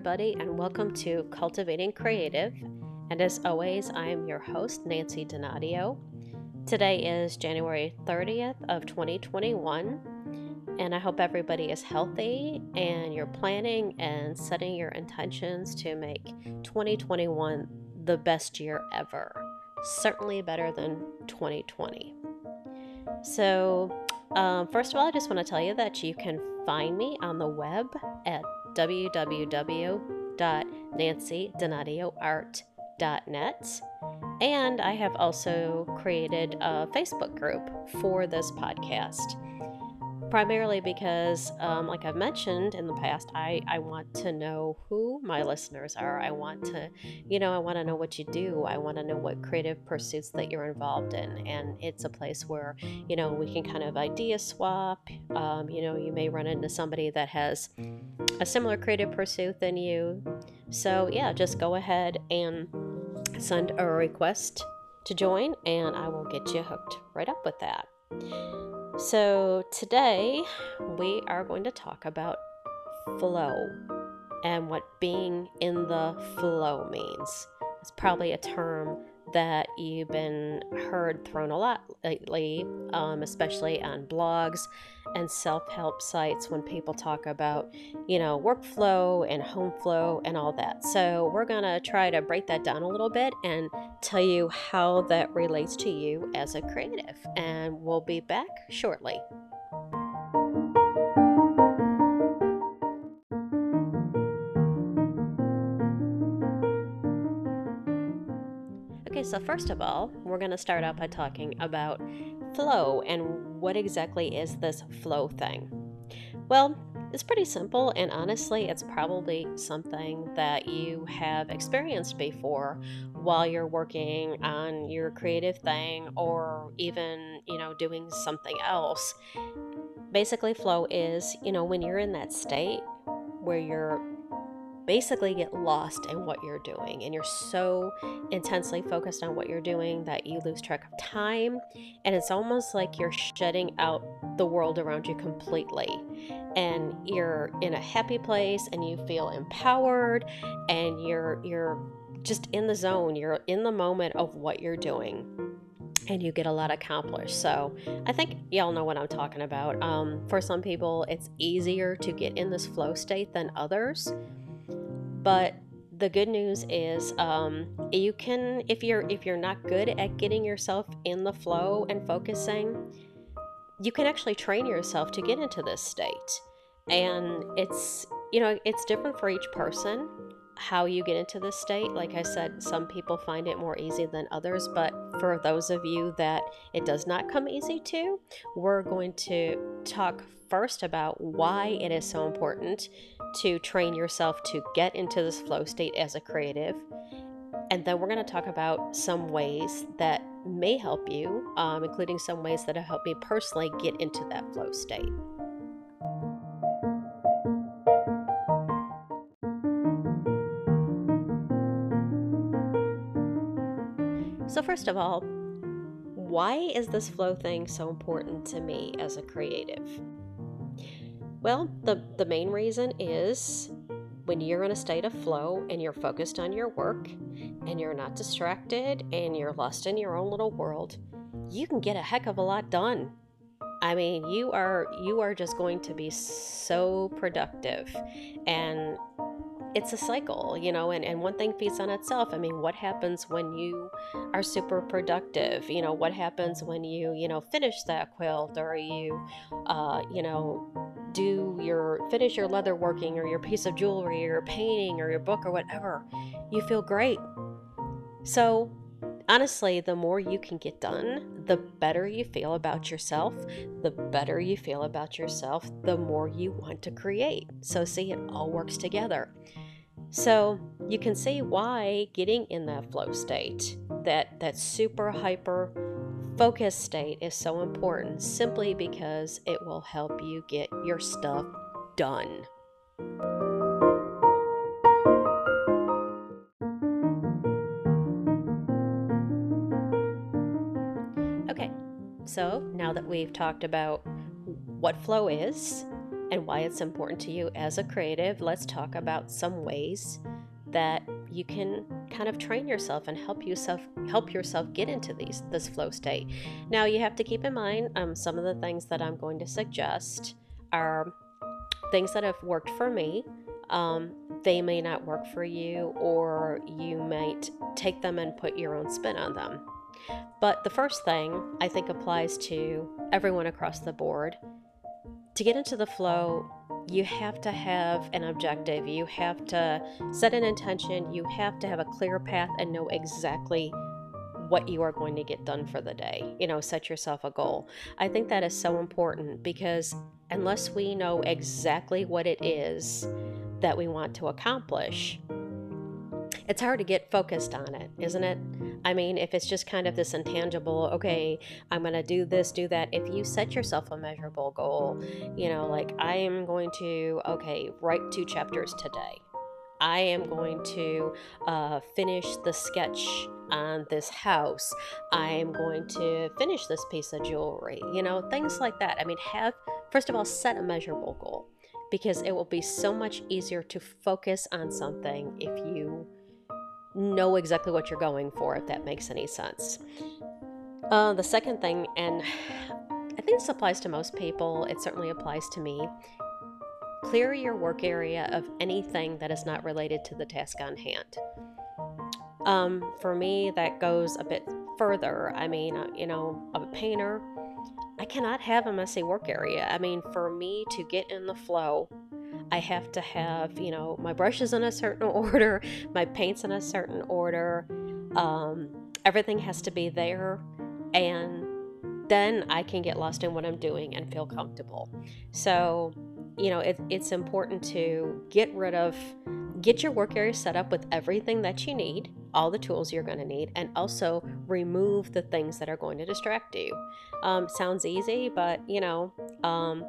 everybody, and welcome to Cultivating Creative. And as always, I am your host, Nancy Donadio. Today is January 30th of 2021, and I hope everybody is healthy and you're planning and setting your intentions to make 2021 the best year ever. Certainly better than 2020. So, um, first of all, I just want to tell you that you can find me on the web at www.nancydonadioart.net. And I have also created a Facebook group for this podcast primarily because, um, like I've mentioned in the past, I, I want to know who my listeners are. I want to, you know, I want to know what you do. I want to know what creative pursuits that you're involved in. And it's a place where, you know, we can kind of idea swap. Um, you know, you may run into somebody that has a similar creative pursuit than you. So, yeah, just go ahead and send a request to join, and I will get you hooked right up with that. So, today we are going to talk about flow and what being in the flow means. It's probably a term that you've been heard thrown a lot lately, um, especially on blogs and self help sites when people talk about, you know, workflow and home flow and all that. So, we're going to try to break that down a little bit and tell you how that relates to you as a creative. And we'll be back shortly. Okay, so first of all, we're going to start out by talking about flow and what exactly is this flow thing? Well, it's pretty simple, and honestly, it's probably something that you have experienced before while you're working on your creative thing or even, you know, doing something else. Basically, flow is, you know, when you're in that state where you're basically get lost in what you're doing and you're so intensely focused on what you're doing that you lose track of time and it's almost like you're shutting out the world around you completely and you're in a happy place and you feel empowered and you're you're just in the zone you're in the moment of what you're doing and you get a lot accomplished. So I think y'all know what I'm talking about. Um, for some people, it's easier to get in this flow state than others. But the good news is um, you can if you're if you're not good at getting yourself in the flow and focusing you can actually train yourself to get into this state. And it's you know it's different for each person how you get into this state. Like i said some people find it more easy than others but for those of you that it does not come easy to we're going to talk first about why it is so important to train yourself to get into this flow state as a creative. And then we're going to talk about some ways that may help you, um, including some ways that have helped me personally get into that flow state. So, first of all, why is this flow thing so important to me as a creative? Well, the, the main reason is when you're in a state of flow and you're focused on your work and you're not distracted and you're lost in your own little world, you can get a heck of a lot done. I mean, you are you are just going to be so productive and it's a cycle, you know, and, and one thing feeds on itself. I mean, what happens when you are super productive? You know, what happens when you, you know, finish that quilt or you, uh, you know, do your finish your leather working or your piece of jewelry or your painting or your book or whatever, you feel great. So, honestly, the more you can get done, the better you feel about yourself. The better you feel about yourself, the more you want to create. So, see, it all works together. So, you can see why getting in that flow state, that that super hyper focus state is so important simply because it will help you get your stuff done. Okay, so now that we've talked about what flow is and why it's important to you as a creative, let's talk about some ways that you can kind of train yourself and help yourself help yourself get into these this flow state. Now you have to keep in mind um, some of the things that I'm going to suggest are things that have worked for me. Um, they may not work for you, or you might take them and put your own spin on them. But the first thing I think applies to everyone across the board. To get into the flow, you have to have an objective. You have to set an intention. You have to have a clear path and know exactly what you are going to get done for the day. You know, set yourself a goal. I think that is so important because unless we know exactly what it is that we want to accomplish, it's hard to get focused on it, isn't it? I mean, if it's just kind of this intangible, okay, I'm going to do this, do that. If you set yourself a measurable goal, you know, like I am going to, okay, write two chapters today. I am going to uh, finish the sketch on this house. I am going to finish this piece of jewelry. You know, things like that. I mean, have, first of all, set a measurable goal because it will be so much easier to focus on something if you know exactly what you're going for, if that makes any sense. Uh, the second thing, and I think this applies to most people, it certainly applies to me. Clear your work area of anything that is not related to the task on hand. Um, for me, that goes a bit further. I mean, uh, you know, I'm a painter. I cannot have a messy work area. I mean, for me to get in the flow, I have to have, you know, my brushes in a certain order, my paints in a certain order. Um, everything has to be there. And then I can get lost in what I'm doing and feel comfortable. So, you know, it, it's important to get rid of, get your work area set up with everything that you need, all the tools you're going to need, and also remove the things that are going to distract you. Um, sounds easy, but, you know, um,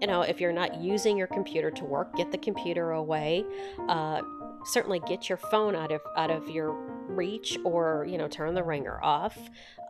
you know, if you're not using your computer to work, get the computer away. Uh, certainly get your phone out of out of your reach, or you know, turn the ringer off.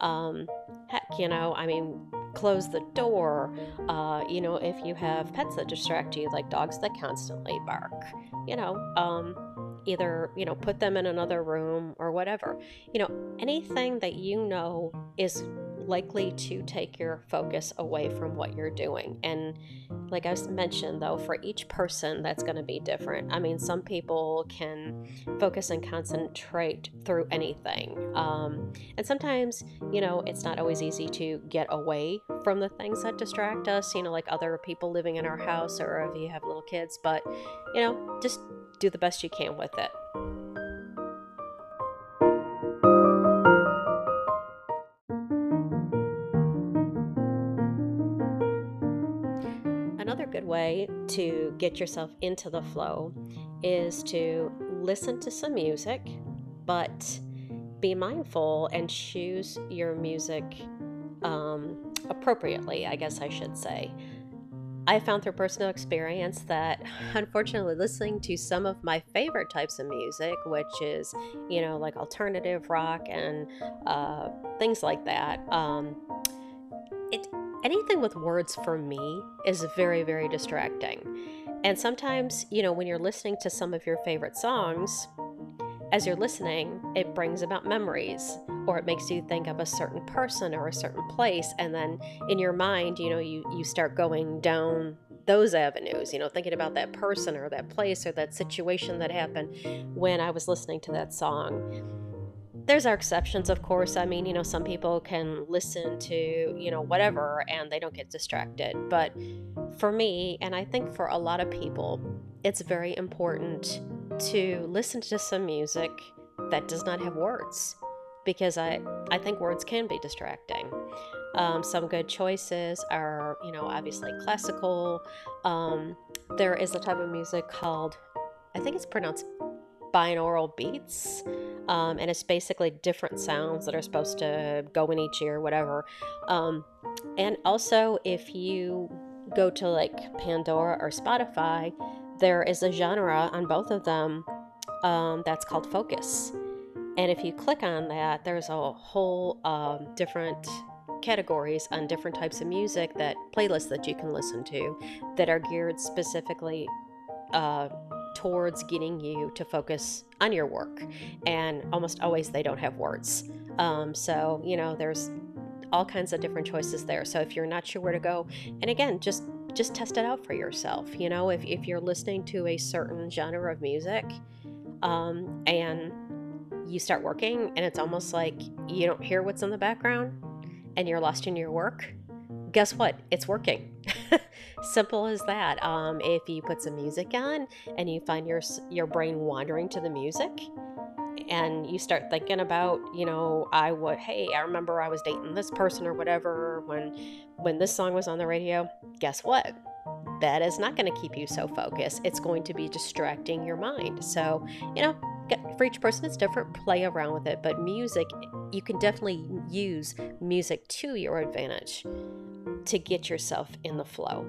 Um, heck, you know, I mean, close the door. Uh, you know, if you have pets that distract you, like dogs that constantly bark, you know, um, either you know, put them in another room or whatever. You know, anything that you know is likely to take your focus away from what you're doing. And like I mentioned, though, for each person, that's going to be different. I mean, some people can focus and concentrate through anything. Um, and sometimes, you know, it's not always easy to get away from the things that distract us, you know, like other people living in our house or if you have little kids. But, you know, just do the best you can with it. Good way to get yourself into the flow is to listen to some music, but be mindful and choose your music um, appropriately, I guess I should say. I found through personal experience that unfortunately listening to some of my favorite types of music, which is, you know, like alternative rock and uh, things like that, um, it anything with words for me is very, very distracting. And sometimes, you know, when you're listening to some of your favorite songs, as you're listening, it brings about memories or it makes you think of a certain person or a certain place. And then in your mind, you know, you, you start going down those avenues, you know, thinking about that person or that place or that situation that happened when I was listening to that song there's our exceptions, of course. I mean, you know, some people can listen to, you know, whatever and they don't get distracted. But for me, and I think for a lot of people, it's very important to listen to some music that does not have words because I, I think words can be distracting. Um, some good choices are, you know, obviously classical. Um, there is a type of music called, I think it's pronounced binaural beats. Um, and it's basically different sounds that are supposed to go in each ear, whatever. Um, and also, if you go to like Pandora or Spotify, there is a genre on both of them um, that's called Focus. And if you click on that, there's a whole um, different categories on different types of music that playlists that you can listen to that are geared specifically uh, towards getting you to focus on your work. And almost always they don't have words. Um, so, you know, there's all kinds of different choices there. So if you're not sure where to go, and again, just just test it out for yourself. You know, if, if you're listening to a certain genre of music um, and you start working and it's almost like you don't hear what's in the background and you're lost in your work, guess what? It's working. Simple as that. Um, if you put some music on and you find your your brain wandering to the music, and you start thinking about, you know, I would, hey, I remember I was dating this person or whatever when when this song was on the radio. Guess what? That is not going to keep you so focused. It's going to be distracting your mind. So, you know, for each person it's different play around with it but music you can definitely use music to your advantage to get yourself in the flow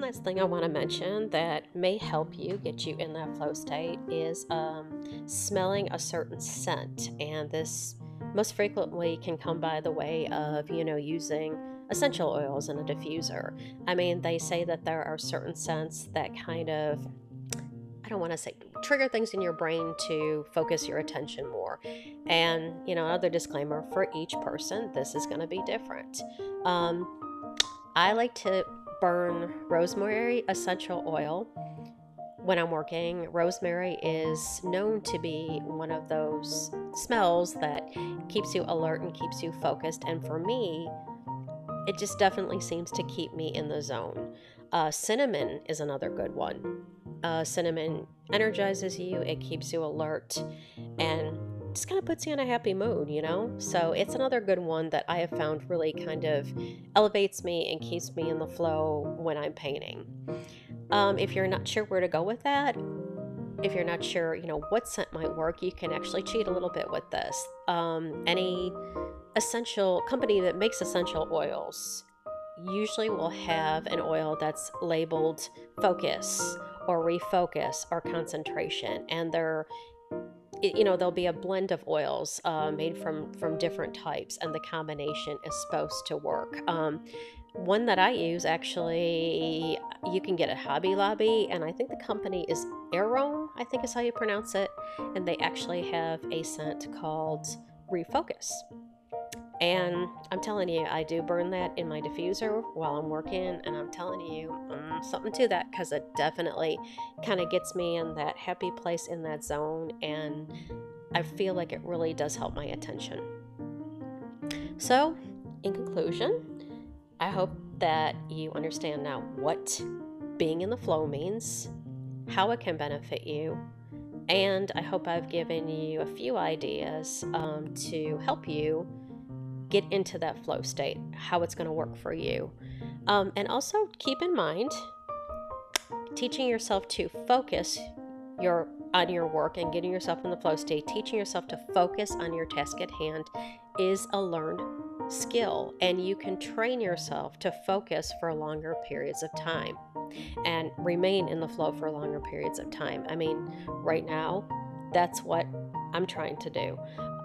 one last thing I want to mention that may help you get you in that flow state is um, smelling a certain scent. And this most frequently can come by the way of, you know, using essential oils in a diffuser. I mean, they say that there are certain scents that kind of, I don't want to say trigger things in your brain to focus your attention more. And, you know, another disclaimer for each person, this is going to be different. Um, I like to burn rosemary essential oil when I'm working. Rosemary is known to be one of those smells that keeps you alert and keeps you focused. And for me, it just definitely seems to keep me in the zone. Uh, cinnamon is another good one. Uh, cinnamon energizes you, it keeps you alert, and just kind of puts you in a happy mood, you know? So it's another good one that I have found really kind of elevates me and keeps me in the flow when I'm painting. Um, if you're not sure where to go with that, if you're not sure, you know, what scent might work, you can actually cheat a little bit with this. Um, any essential company that makes essential oils usually will have an oil that's labeled focus or refocus or concentration and they're you know there'll be a blend of oils uh, made from from different types and the combination is supposed to work. Um, one that i use actually you can get at hobby lobby and i think the company is Aeron i think is how you pronounce it and they actually have a scent called refocus and I'm telling you, I do burn that in my diffuser while I'm working, and I'm telling you, um, something to that because it definitely kind of gets me in that happy place in that zone, and I feel like it really does help my attention. So, in conclusion, I hope that you understand now what being in the flow means, how it can benefit you, and I hope I've given you a few ideas um, to help you get into that flow state, how it's going to work for you. Um, and also keep in mind teaching yourself to focus your on your work and getting yourself in the flow state, teaching yourself to focus on your task at hand is a learned skill and you can train yourself to focus for longer periods of time and remain in the flow for longer periods of time. I mean, right now, that's what I'm trying to do.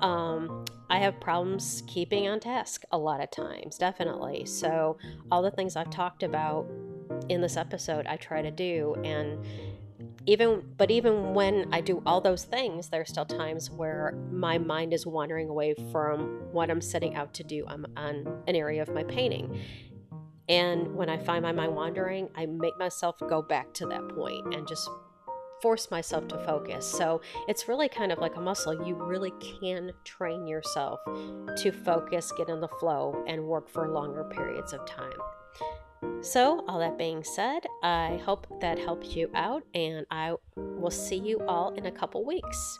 Um, I have problems keeping on task a lot of times, definitely. So, all the things I've talked about in this episode, I try to do. And even, but even when I do all those things, there's still times where my mind is wandering away from what I'm setting out to do on, on an area of my painting. And when I find my mind wandering, I make myself go back to that point and just force myself to focus. So it's really kind of like a muscle. You really can train yourself to focus, get in the flow, and work for longer periods of time. So, all that being said, I hope that helped you out, and I will see you all in a couple weeks.